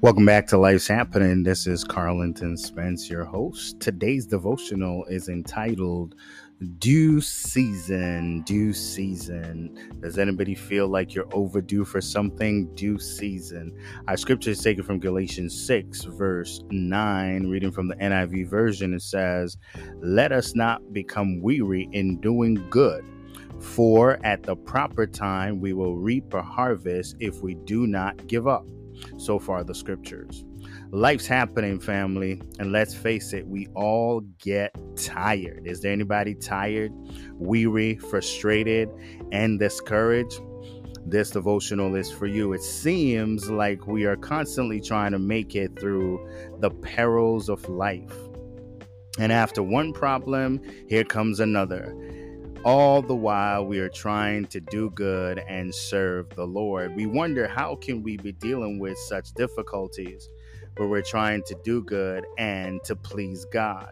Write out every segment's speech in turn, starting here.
Welcome back to Life's Happening. This is Carlington Spence, your host. Today's devotional is entitled Due Season. Due Season. Does anybody feel like you're overdue for something? Due season. Our scripture is taken from Galatians 6, verse 9. Reading from the NIV version, it says, Let us not become weary in doing good. For at the proper time we will reap a harvest if we do not give up. So far, the scriptures. Life's happening, family, and let's face it, we all get tired. Is there anybody tired, weary, frustrated, and discouraged? This devotional is for you. It seems like we are constantly trying to make it through the perils of life. And after one problem, here comes another all the while we are trying to do good and serve the lord. We wonder how can we be dealing with such difficulties where we're trying to do good and to please god.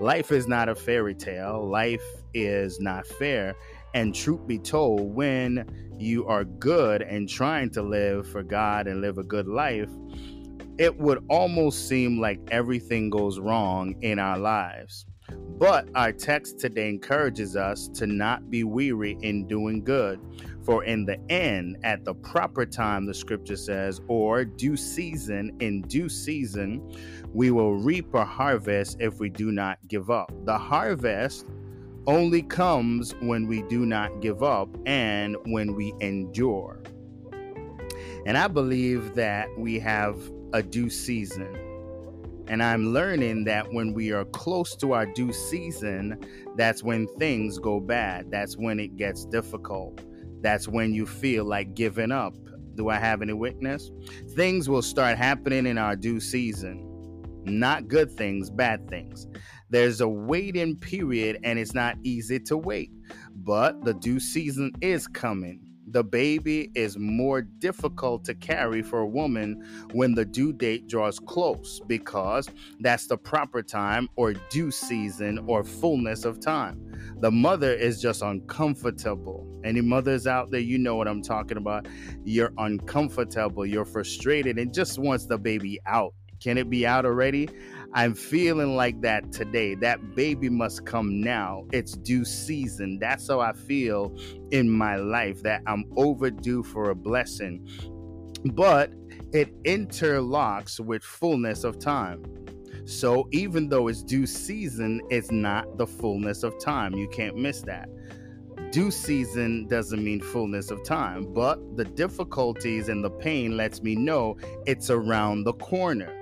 Life is not a fairy tale. Life is not fair. And truth be told when you are good and trying to live for god and live a good life it would almost seem like everything goes wrong in our lives but our text today encourages us to not be weary in doing good. For in the end, at the proper time, the scripture says, or due season, in due season, we will reap a harvest if we do not give up. The harvest only comes when we do not give up and when we endure. And I believe that we have a due season and I'm learning that when we are close to our due season, that's when things go bad. That's when it gets difficult. That's when you feel like giving up. Do I have any witness? Things will start happening in our due season. Not good things, bad things. There's a waiting period, and it's not easy to wait. But the due season is coming the baby is more difficult to carry for a woman when the due date draws close because that's the proper time or due season or fullness of time. The mother is just uncomfortable. Any mothers out there, you know what I'm talking about. You're uncomfortable, you're frustrated, and just wants the baby out. Can it be out already? I'm feeling like that today. That baby must come now. It's due season. That's how I feel in my life that I'm overdue for a blessing. But it interlocks with fullness of time. So even though it's due season, it's not the fullness of time. You can't miss that. Due season doesn't mean fullness of time, but the difficulties and the pain lets me know it's around the corner.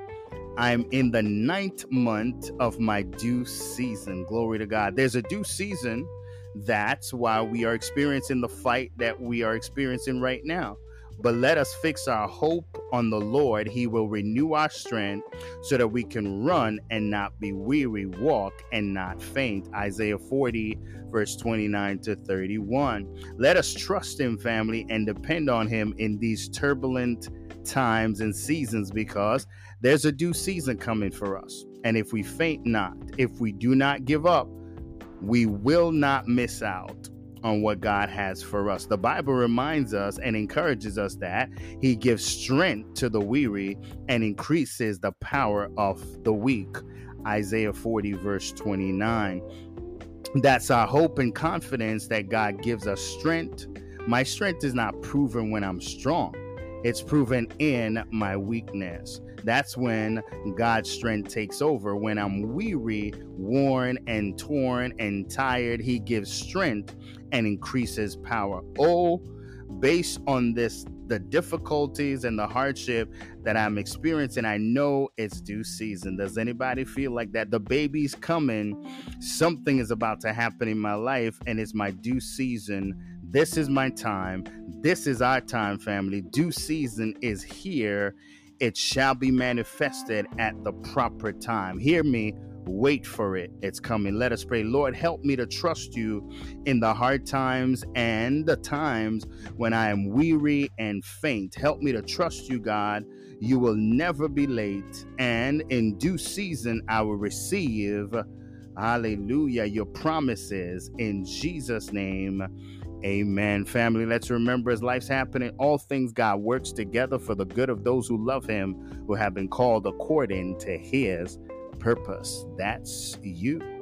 I'm in the ninth month of my due season. Glory to God. There's a due season. That's why we are experiencing the fight that we are experiencing right now. But let us fix our hope on the Lord. He will renew our strength so that we can run and not be weary, walk and not faint. Isaiah 40, verse 29 to 31. Let us trust Him, family, and depend on Him in these turbulent times and seasons because there's a due season coming for us. And if we faint not, if we do not give up, we will not miss out on what God has for us. The Bible reminds us and encourages us that He gives strength to the weary and increases the power of the weak. Isaiah 40, verse 29. That's our hope and confidence that God gives us strength. My strength is not proven when I'm strong, it's proven in my weakness. That's when God's strength takes over. When I'm weary, worn, and torn and tired, He gives strength and increases power. Oh, based on this the difficulties and the hardship that I'm experiencing, I know it's due season. Does anybody feel like that? The baby's coming, something is about to happen in my life, and it's my due season. This is my time. This is our time, family. Due season is here. It shall be manifested at the proper time. Hear me Wait for it. It's coming. Let us pray. Lord, help me to trust you in the hard times and the times when I am weary and faint. Help me to trust you, God. You will never be late. And in due season, I will receive, hallelujah, your promises in Jesus' name. Amen. Family, let's remember as life's happening, all things God works together for the good of those who love Him, who have been called according to His purpose. That's you.